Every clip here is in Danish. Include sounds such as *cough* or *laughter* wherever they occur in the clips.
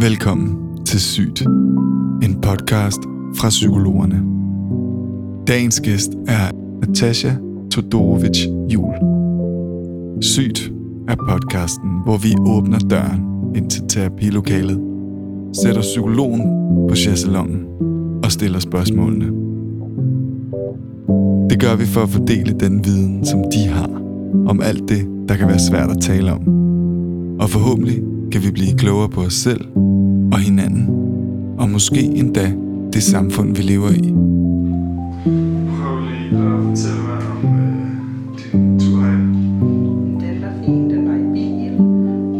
Velkommen til Sygt, en podcast fra psykologerne. Dagens gæst er Natasha Todorovic Jul. Sygt er podcasten, hvor vi åbner døren ind til terapilokalet, sætter psykologen på chaiselongen og stiller spørgsmålene. Det gør vi for at fordele den viden, som de har, om alt det, der kan være svært at tale om. Og forhåbentlig kan vi blive klogere på os selv og hinanden, og måske endda det samfund, vi lever i. Prøv lige at fortælle mig om øh, din tur her. Den var fin, den var i bil,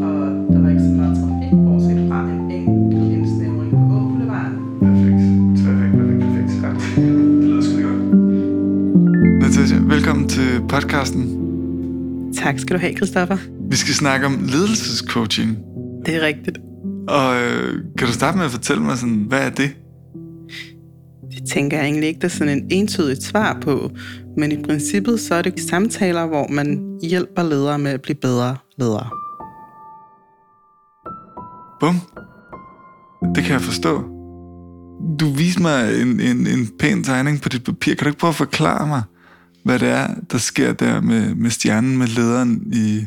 og der var ikke så meget trafik, bortset fra en enkelt indsnævring på Åboulevarden. Perfekt. Perfekt, perfekt, perfekt. Godt. Det lyder sgu godt. Natasha, velkommen til podcasten. Tak skal du have, Christoffer. Vi skal snakke om ledelsescoaching. Det er rigtigt. Og øh, kan du starte med at fortælle mig, sådan, hvad er det? Det tænker jeg egentlig ikke, der er sådan en entydigt svar på, men i princippet så er det samtaler, hvor man hjælper ledere med at blive bedre ledere. Bum. Det kan jeg forstå. Du viste mig en, en, en pæn tegning på dit papir. Kan du ikke prøve at forklare mig, hvad det er, der sker der med, med stjernen, med lederen i,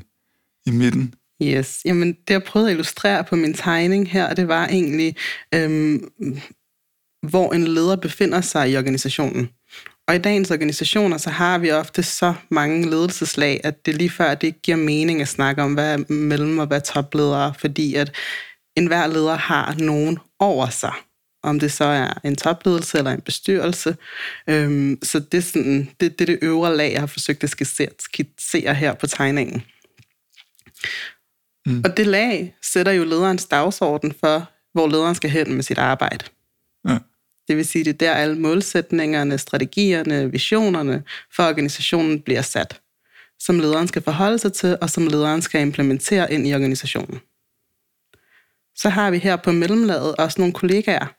i midten? Yes, jamen det jeg prøvede at illustrere på min tegning her, det var egentlig, øhm, hvor en leder befinder sig i organisationen. Og i dagens organisationer, så har vi ofte så mange ledelseslag, at det lige før, det ikke giver mening at snakke om, hvad er mellem og hvad er topledere, fordi at enhver leder har nogen over sig. Om det så er en topledelse eller en bestyrelse. Øhm, så det er, sådan, det, det er det øvre lag, jeg har forsøgt at skitsere her på tegningen. Mm. Og det lag sætter jo lederens dagsorden for, hvor lederen skal hen med sit arbejde. Ja. Det vil sige, det er der alle målsætningerne, strategierne, visionerne for organisationen bliver sat, som lederen skal forholde sig til, og som lederen skal implementere ind i organisationen. Så har vi her på mellemlaget også nogle kollegaer.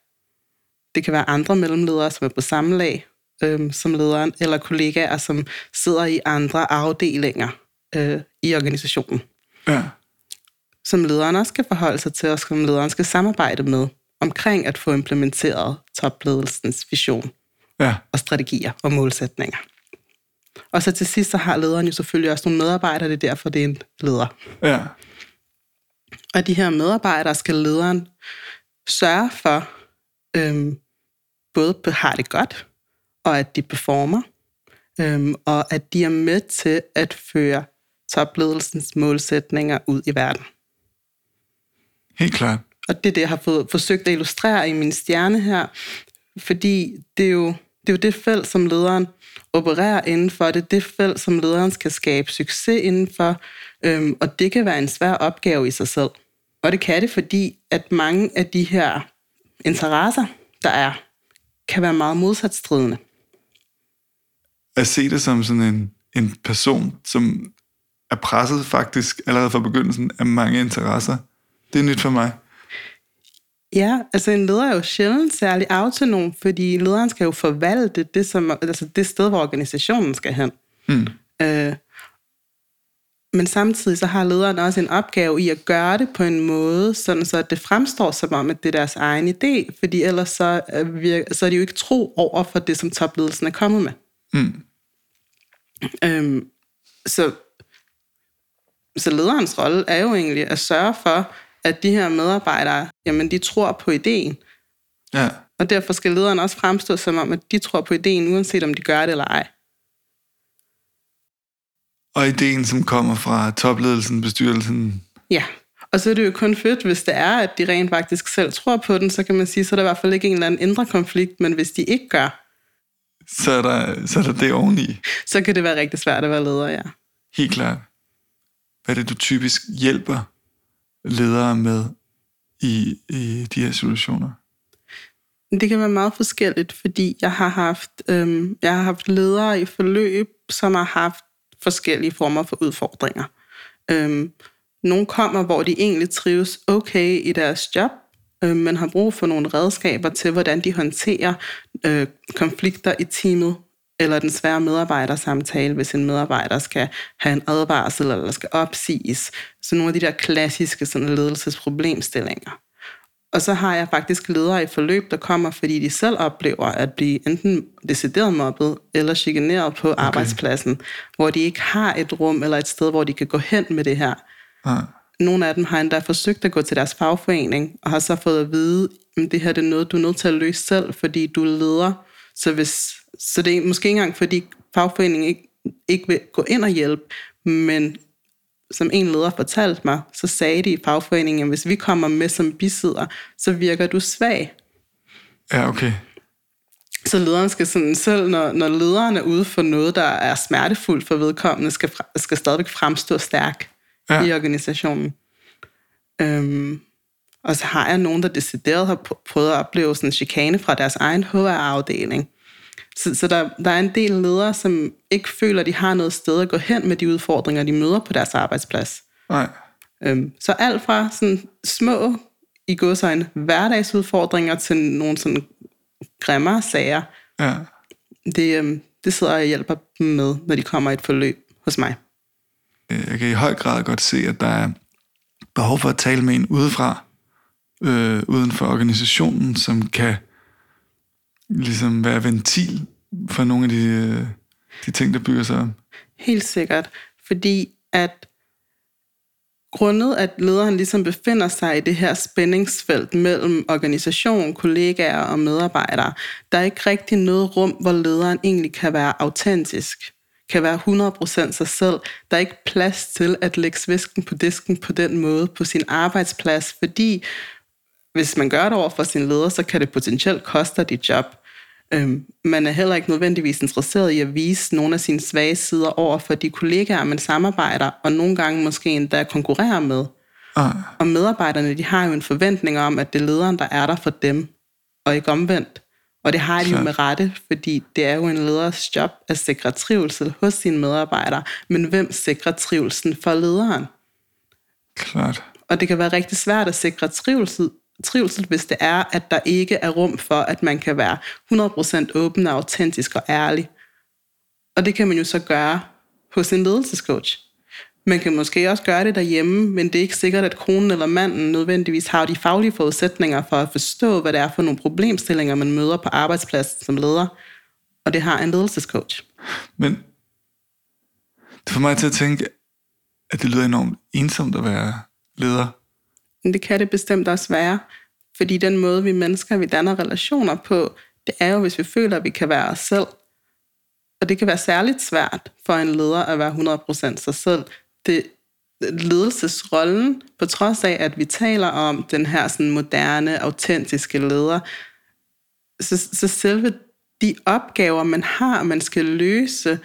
Det kan være andre mellemledere, som er på samme lag øhm, som lederen, eller kollegaer, som sidder i andre afdelinger øh, i organisationen Ja. Som lederen også skal forholde sig til, og som lederen skal samarbejde med, omkring at få implementeret topledelsens vision Ja. og strategier og målsætninger. Og så til sidst, så har lederen jo selvfølgelig også nogle medarbejdere, det er derfor, det er en leder. Ja. Og de her medarbejdere skal lederen sørge for, øhm, både har det godt, og at de performer, øhm, og at de er med til at føre topledelsens målsætninger ud i verden. Helt klart. Og det er det, jeg har fået, forsøgt at illustrere i min stjerne her, fordi det er jo det, er jo det felt, som lederen opererer indenfor. Det er det felt, som lederen skal skabe succes indenfor, øhm, og det kan være en svær opgave i sig selv. Og det kan det, fordi at mange af de her interesser, der er, kan være meget modsatstridende. At se det som sådan en, en person, som er presset faktisk allerede fra begyndelsen af mange interesser. Det er nyt for mig. Ja, altså en leder er jo sjældent særlig autonom, fordi lederen skal jo forvalte det, som, altså det sted, hvor organisationen skal hen. Mm. Øh, men samtidig så har lederen også en opgave i at gøre det på en måde, sådan så det fremstår som om, at det er deres egen idé, fordi ellers så er, vir- så er de jo ikke tro over for det, som topledelsen er kommet med. Mm. Øhm, så, så lederens rolle er jo egentlig at sørge for, at de her medarbejdere, jamen de tror på ideen, Ja. og derfor skal lederen også fremstå som om, at de tror på ideen, uanset om de gør det eller ej. Og ideen, som kommer fra topledelsen, bestyrelsen. Ja, og så er det jo kun fedt, hvis det er, at de rent faktisk selv tror på den, så kan man sige, så er der i hvert fald ikke en eller anden indre konflikt, men hvis de ikke gør, Så er der, så er der det oveni. så kan det være rigtig svært at være leder, ja. Helt klart. Hvad er det, du typisk hjælper ledere med i, i de her situationer? Det kan være meget forskelligt, fordi jeg har haft, øhm, jeg har haft ledere i forløb, som har haft forskellige former for udfordringer. Øhm, nogle kommer, hvor de egentlig trives okay i deres job, øh, men har brug for nogle redskaber til, hvordan de håndterer øh, konflikter i teamet, eller den svære medarbejdersamtale, hvis en medarbejder skal have en advarsel eller skal opsiges. Så nogle af de der klassiske sådan, ledelsesproblemstillinger. Og så har jeg faktisk ledere i forløb, der kommer, fordi de selv oplever at blive enten decideret mobbet eller chikaneret på okay. arbejdspladsen, hvor de ikke har et rum eller et sted, hvor de kan gå hen med det her. Ja. Nogle af dem har endda forsøgt at gå til deres fagforening, og har så fået at vide, at det her det er noget, du er nødt til at løse selv, fordi du er leder. Så, hvis, så det er måske ikke engang, fordi fagforeningen ikke, ikke vil gå ind og hjælpe, men som en leder fortalte mig, så sagde de i fagforeningen, at hvis vi kommer med som bisidder, så virker du svag. Ja, okay. Så lederen skal sådan selv, når, når lederen er ude for noget, der er smertefuldt for vedkommende, skal, skal stadigvæk fremstå stærk ja. i organisationen. Øhm, og så har jeg nogen, der decideret har prøvet at opleve sådan chikane fra deres egen HR-afdeling. Så, så der, der er en del ledere, som ikke føler, at de har noget sted at gå hen med de udfordringer, de møder på deres arbejdsplads. Nej. Øhm, så alt fra sådan små, i en hverdagsudfordringer til nogle sådan grimmere sager. Ja. Det, øhm, det sidder jeg og hjælper dem med, når de kommer i et forløb hos mig. Jeg kan i høj grad godt se, at der er behov for at tale med en udefra, øh, uden for organisationen, som kan ligesom være ventil for nogle af de, øh, de ting, der bygger sig op. Helt sikkert, fordi at grundet, at lederen ligesom befinder sig i det her spændingsfelt mellem organisation, kollegaer og medarbejdere, der er ikke rigtig noget rum, hvor lederen egentlig kan være autentisk, kan være 100% sig selv. Der er ikke plads til at lægge svisken på disken på den måde på sin arbejdsplads, fordi hvis man gør det over for sin leder, så kan det potentielt koste dit job. Øhm, man er heller ikke nødvendigvis interesseret i at vise nogle af sine svage sider over for de kollegaer, man samarbejder, og nogle gange måske endda konkurrerer med. Ah. Og medarbejderne, de har jo en forventning om, at det er lederen, der er der for dem, og ikke omvendt. Og det har de jo med rette, fordi det er jo en leders job at sikre trivsel hos sine medarbejdere. Men hvem sikrer trivselsen for lederen? Klart. Og det kan være rigtig svært at sikre trivsel trivsel, hvis det er, at der ikke er rum for, at man kan være 100% åben og autentisk og ærlig. Og det kan man jo så gøre hos en ledelsescoach. Man kan måske også gøre det derhjemme, men det er ikke sikkert, at konen eller manden nødvendigvis har de faglige forudsætninger for at forstå, hvad det er for nogle problemstillinger, man møder på arbejdspladsen som leder. Og det har en ledelsescoach. Men det får mig til at tænke, at det lyder enormt ensomt at være leder. Men det kan det bestemt også være, fordi den måde, vi mennesker, vi danner relationer på, det er jo, hvis vi føler, at vi kan være os selv. Og det kan være særligt svært for en leder at være 100% sig selv. Det, ledelsesrollen, på trods af, at vi taler om den her sådan moderne, autentiske leder, så, så selve de opgaver, man har, man skal løse,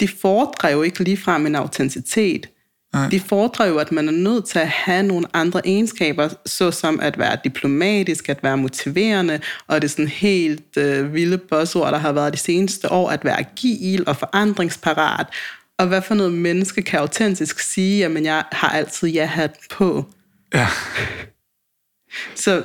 de fordrer jo ikke ligefrem en autenticitet. Nej. De fordrer jo, at man er nødt til at have nogle andre egenskaber, såsom at være diplomatisk, at være motiverende, og det er sådan helt øh, vilde buzzord, der har været de seneste år, at være agil og forandringsparat. Og hvad for noget menneske kan autentisk sige, at jeg har altid ja-hat på. Ja. Så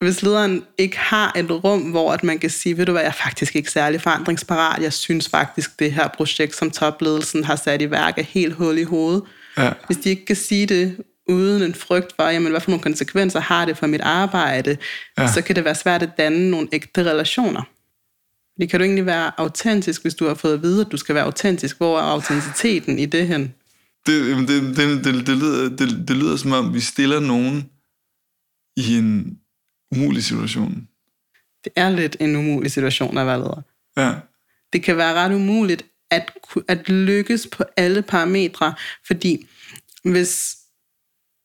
hvis lederen ikke har et rum, hvor at man kan sige, ved du hvad, jeg er faktisk ikke særlig forandringsparat, jeg synes faktisk, det her projekt, som topledelsen har sat i værk, er helt hul i hovedet, Ja. Hvis de ikke kan sige det uden en frygt for, jamen, hvad for nogle konsekvenser har det for mit arbejde, ja. så kan det være svært at danne nogle ægte relationer. Det kan du egentlig være autentisk, hvis du har fået at vide, at du skal være autentisk. Hvor er autenticiteten i det hen? Det, det, det, det, det, lyder, det, det lyder som om, vi stiller nogen i en umulig situation. Det er lidt en umulig situation at være leder. Ja. Det kan være ret umuligt at, at lykkes på alle parametre, fordi hvis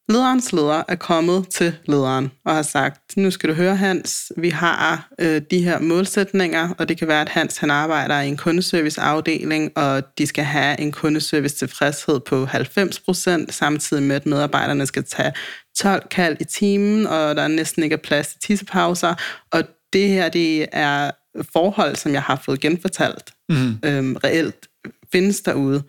lederens leder er kommet til lederen og har sagt, nu skal du høre Hans, vi har øh, de her målsætninger, og det kan være, at Hans han arbejder i en kundeserviceafdeling, og de skal have en kundeservice tilfredshed på 90%, samtidig med, at medarbejderne skal tage 12 kald i timen, og der næsten ikke er plads til tissepauser, og det her det er forhold, som jeg har fået genfortalt, mm. øhm, reelt findes derude.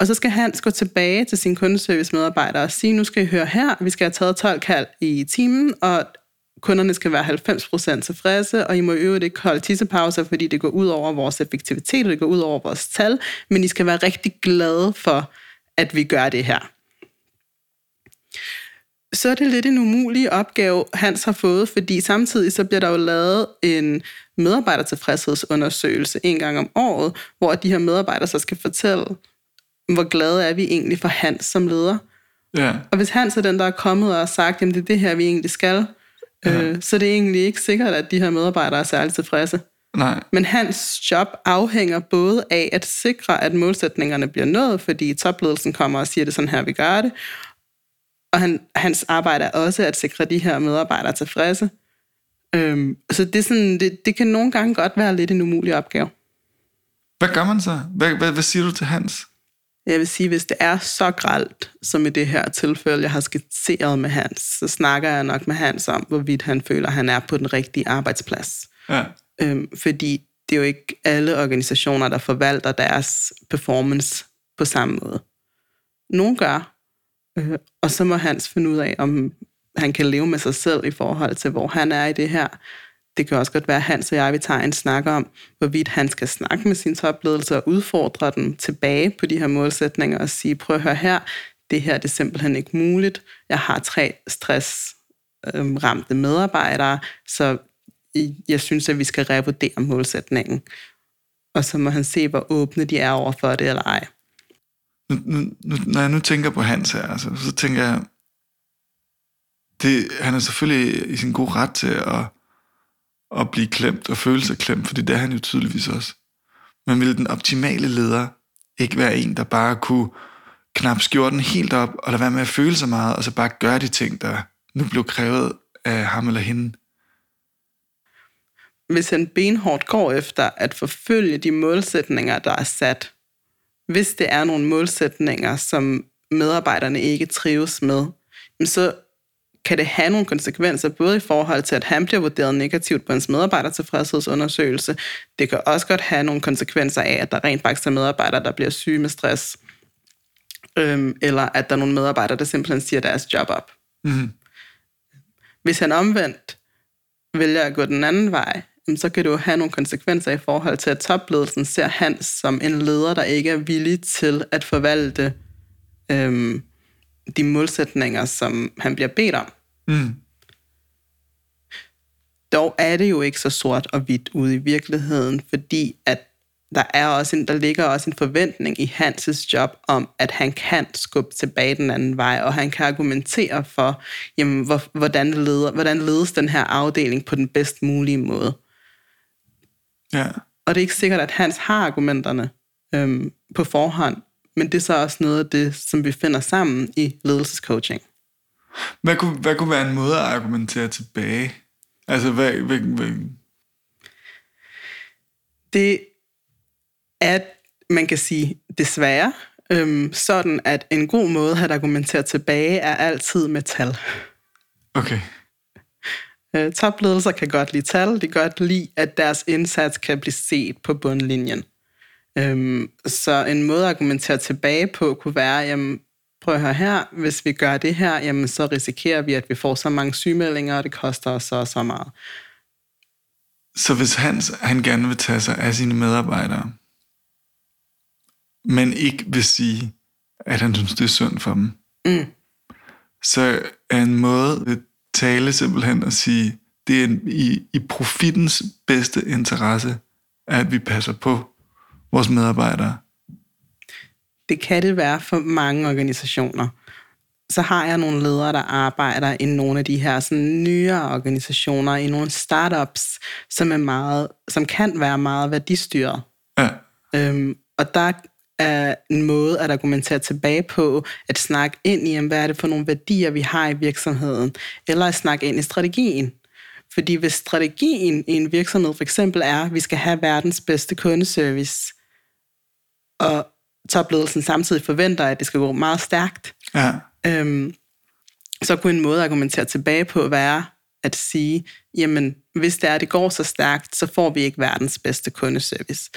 Og så skal han gå tilbage til sin kundeservice-medarbejdere og sige, nu skal I høre her, vi skal have taget 12 kald i timen, og kunderne skal være 90% tilfredse, og I må i øvrigt ikke holde tissepauser, fordi det går ud over vores effektivitet, og det går ud over vores tal, men I skal være rigtig glade for, at vi gør det her så er det lidt en umulig opgave, Hans har fået, fordi samtidig så bliver der jo lavet en medarbejdertilfredshedsundersøgelse en gang om året, hvor de her medarbejdere så skal fortælle, hvor glade er vi egentlig for Hans som leder. Ja. Og hvis Hans er den, der er kommet og har sagt, at det er det her, vi egentlig skal, ja. øh, så er det egentlig ikke sikkert, at de her medarbejdere er særlig tilfredse. Nej. Men hans job afhænger både af at sikre, at målsætningerne bliver nået, fordi topledelsen kommer og siger, det er sådan her, vi gør det. Og han, hans arbejde er også at sikre de her medarbejdere tilfredse. Øhm, så det, er sådan, det, det kan nogle gange godt være lidt en umulig opgave. Hvad gør man så? Hvad, hvad, hvad siger du til Hans? Jeg vil sige, hvis det er så gralt, som i det her tilfælde, jeg har skitseret med Hans, så snakker jeg nok med Hans om, hvorvidt han føler, at han er på den rigtige arbejdsplads. Ja. Øhm, fordi det er jo ikke alle organisationer, der forvalter deres performance på samme måde. Nogle gør, øh, og så må Hans finde ud af, om han kan leve med sig selv i forhold til, hvor han er i det her. Det kan også godt være, at Hans og jeg vil tage en snak om, hvorvidt han skal snakke med sin topledelse og udfordre den tilbage på de her målsætninger og sige, prøv at høre her, det her det er simpelthen ikke muligt. Jeg har tre stress øh, medarbejdere, så jeg synes, at vi skal revurdere målsætningen. Og så må han se, hvor åbne de er over for det eller ej. Nu, nu, nu, når jeg nu tænker på Hans her, altså, så tænker jeg, det, han er selvfølgelig i sin gode ret til at, at blive klemt og føle sig klemt, fordi det er han jo tydeligvis også. Men ville den optimale leder ikke være en, der bare kunne knap skjorten helt op, og lade være med at føle så meget, og så bare gøre de ting, der nu blev krævet af ham eller hende? Hvis han benhårdt går efter at forfølge de målsætninger, der er sat, hvis det er nogle målsætninger, som medarbejderne ikke trives med, så kan det have nogle konsekvenser, både i forhold til, at han bliver vurderet negativt på hans medarbejdertilfredshedsundersøgelse. Det kan også godt have nogle konsekvenser af, at der rent faktisk er medarbejdere, der bliver syge med stress. Øhm, eller at der er nogle medarbejdere, der simpelthen siger deres job op. Mm. Hvis han omvendt vælger at gå den anden vej, så kan det jo have nogle konsekvenser i forhold til, at topledelsen ser Hans som en leder, der ikke er villig til at forvalte øhm, de målsætninger, som han bliver bedt om. Mm. Dog er det jo ikke så sort og hvidt ude i virkeligheden, fordi at der, er også en, der ligger også en forventning i Hanses job om, at han kan skubbe tilbage den anden vej, og han kan argumentere for, jamen, hvor, hvordan, leder, hvordan ledes den her afdeling på den bedst mulige måde. Ja. Og det er ikke sikkert, at Hans har argumenterne øhm, på forhånd, men det er så også noget af det, som vi finder sammen i ledelsescoaching. Hvad kunne, hvad kunne være en måde at argumentere tilbage? Altså, hvad, hvad, hvad? Det er, man kan sige, desværre, øhm, sådan at en god måde at argumentere tilbage er altid med tal. Okay. Øh, topledelser kan godt lide tal, de kan godt lide, at deres indsats kan blive set på bundlinjen. Øhm, så en måde at argumentere tilbage på kunne være, jamen, prøv at høre her, hvis vi gør det her, jamen, så risikerer vi, at vi får så mange sygemeldinger, og det koster os så og så meget. Så hvis Hans, han gerne vil tage sig af sine medarbejdere, men ikke vil sige, at han synes, det er synd for dem, Mm. så er en måde tale simpelthen og sige, det er i, i profittens bedste interesse, at vi passer på vores medarbejdere. Det kan det være for mange organisationer. Så har jeg nogle ledere, der arbejder i nogle af de her sådan, nyere organisationer, i nogle startups, som, er meget, som kan være meget værdistyret. Ja, Øhm, og der er en måde at argumentere tilbage på, at snakke ind i, hvad er det for nogle værdier, vi har i virksomheden, eller at snakke ind i strategien. Fordi hvis strategien i en virksomhed for eksempel er, at vi skal have verdens bedste kundeservice, og topledelsen samtidig forventer, at det skal gå meget stærkt, ja, øhm, så kunne en måde at argumentere tilbage på være at sige, jamen hvis det er, at det går så stærkt, så får vi ikke verdens bedste kundeservice.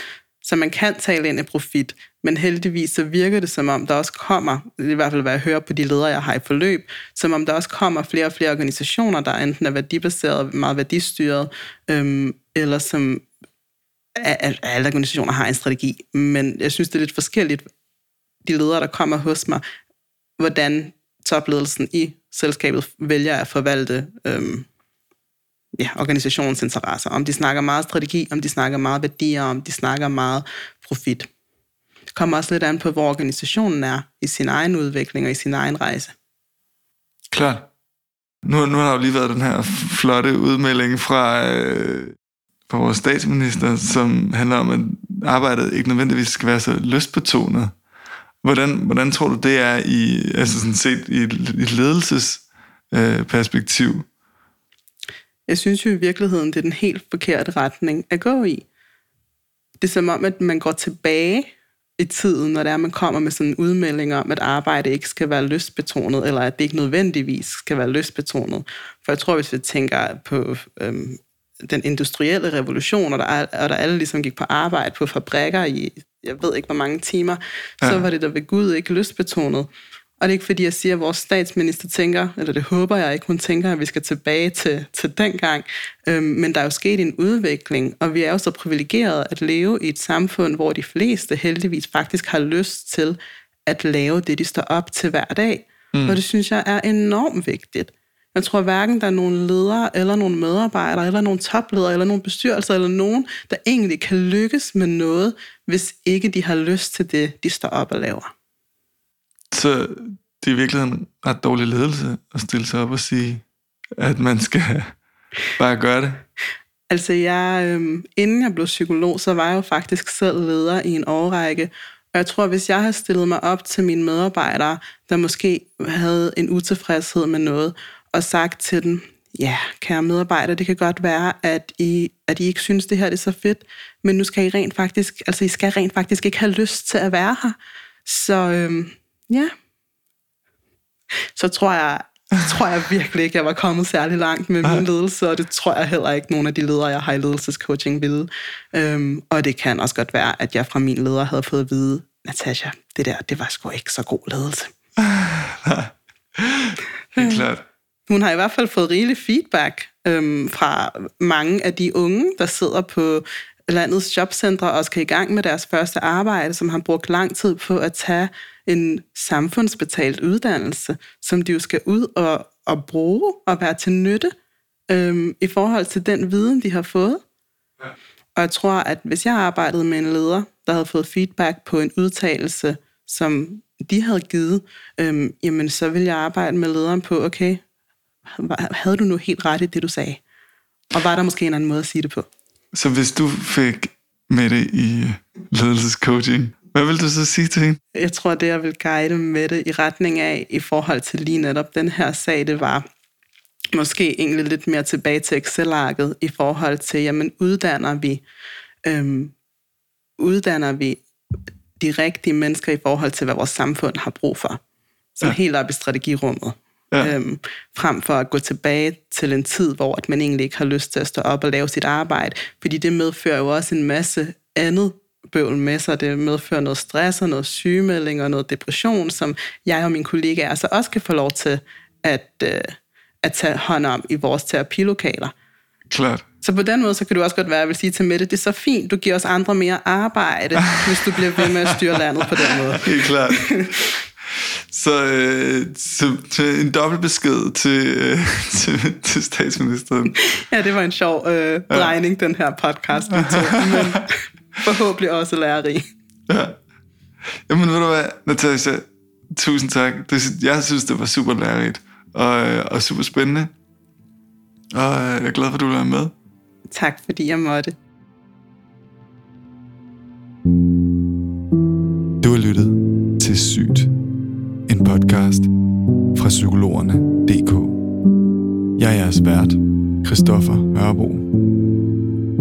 Så man kan tale ind i profit, men heldigvis så virker det som om, der også kommer, det er i hvert fald hvad jeg hører på de ledere, jeg har i forløb, som om der også kommer flere og flere organisationer, der enten er værdibaseret, meget værdistyret, øhm, eller som at alle organisationer har en strategi, men jeg synes, det er lidt forskelligt, de ledere, der kommer hos mig, hvordan topledelsen i selskabet vælger at forvalte øhm, ja, organisationens interesser. Om de snakker meget strategi, om de snakker meget værdier, om de snakker meget profit. Det kommer også lidt an på, hvor organisationen er i sin egen udvikling og i sin egen rejse. Klart. Nu, nu har der jo lige været den her flotte udmelding fra, øh, fra vores statsminister, som handler om, at arbejdet ikke nødvendigvis skal være så lystbetonet. Hvordan, hvordan tror du, det er i, altså sådan set i et, ledelsesperspektiv? Øh, Jeg synes jo i virkeligheden, det er den helt forkerte retning at gå i. Det er som om, at man går tilbage i tiden, når det er, man kommer med sådan en udmelding om, at arbejde ikke skal være lystbetonet, eller at det ikke nødvendigvis skal være lystbetonet. For jeg tror, hvis vi tænker på øhm, den industrielle revolution, og der, og der alle ligesom gik på arbejde på fabrikker i, jeg ved ikke hvor mange timer, ja. så var det der ved Gud ikke lystbetonet. Og det er ikke fordi, jeg siger, at vores statsminister tænker, eller det håber jeg ikke, hun tænker, at vi skal tilbage til, til dengang. Øhm, men der er jo sket en udvikling, og vi er jo så privilegerede at leve i et samfund, hvor de fleste heldigvis faktisk har lyst til at lave det, de står op til hver dag. Mm. Og det synes jeg er enormt vigtigt. Jeg tror hverken der er nogen ledere, eller nogen medarbejdere, eller nogen topledere, eller nogen bestyrelser, eller nogen, der egentlig kan lykkes med noget, hvis ikke de har lyst til det, de står op og laver. Så det er i virkeligheden ret dårlig ledelse at stille sig op og sige, at man skal *laughs* bare gøre det. Altså, jeg, øhm, inden jeg blev psykolog, så var jeg jo faktisk selv leder i en årrække. Og jeg tror, hvis jeg havde stillet mig op til mine medarbejdere, der måske havde en utilfredshed med noget, og sagt til dem, ja, kære medarbejdere, det kan godt være, at I, at I ikke synes, det her det er så fedt, men nu skal I rent faktisk, altså I skal rent faktisk ikke have lyst til at være her. Så øhm, ja, så tror jeg, tror jeg virkelig ikke, jeg var kommet særlig langt med min ledelse, og det tror jeg heller ikke, nogen af de ledere, jeg har i ledelsescoaching ville. Øhm, og det kan også godt være, at jeg fra min leder havde fået at vide, Natasha, det der, det var sgu ikke så god ledelse. *laughs* Helt klart. Hun har i hvert fald fået rigelig feedback øhm, fra mange af de unge, der sidder på landets jobcentre og skal i gang med deres første arbejde, som har brugt lang tid på at tage en samfundsbetalt uddannelse, som de jo skal ud og, og bruge og være til nytte øhm, i forhold til den viden, de har fået. Ja. Og jeg tror, at hvis jeg arbejdede med en leder, der havde fået feedback på en udtalelse, som de havde givet, øhm, jamen så ville jeg arbejde med lederen på, okay, havde du nu helt ret i det, du sagde? Og var der måske en anden måde at sige det på? Så hvis du fik med det i ledelsescoaching, hvad vil du så sige til hende? Jeg tror, det jeg vil guide med det i retning af, i forhold til lige netop den her sag, det var måske egentlig lidt mere tilbage til Excel-arket i forhold til, jamen uddanner vi, øhm, uddanner vi de rigtige mennesker i forhold til, hvad vores samfund har brug for. Så ja. helt op i strategirummet. Ja. Øhm, frem for at gå tilbage til en tid, hvor at man egentlig ikke har lyst til at stå op og lave sit arbejde. Fordi det medfører jo også en masse andet bøvl med sig. Det medfører noget stress og noget sygemelding og noget depression, som jeg og mine kollegaer så også kan få lov til at, øh, at tage hånd om i vores terapilokaler. Klart. Så på den måde, så kan du også godt være, at jeg vil sige til Mette, det er så fint, du giver os andre mere arbejde, *laughs* hvis du bliver ved med at styre landet på den måde. Helt klart. *laughs* Så, øh, så, så en dobbelt besked til, øh, *laughs* til, til statsministeren. Ja, det var en sjov øh, drejning, ja. den her podcast, tog, men forhåbentlig også lærerig. Ja. Jamen ved du hvad, Natasha, tusind tak. Det, jeg synes, det var super lærerigt og, øh, og super spændende. Og jeg er glad for, at du var med. Tak, fordi jeg måtte. psykologerne.dk. Jeg er jeres vært, Christoffer Hørbo.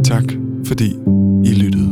Tak fordi I lyttede.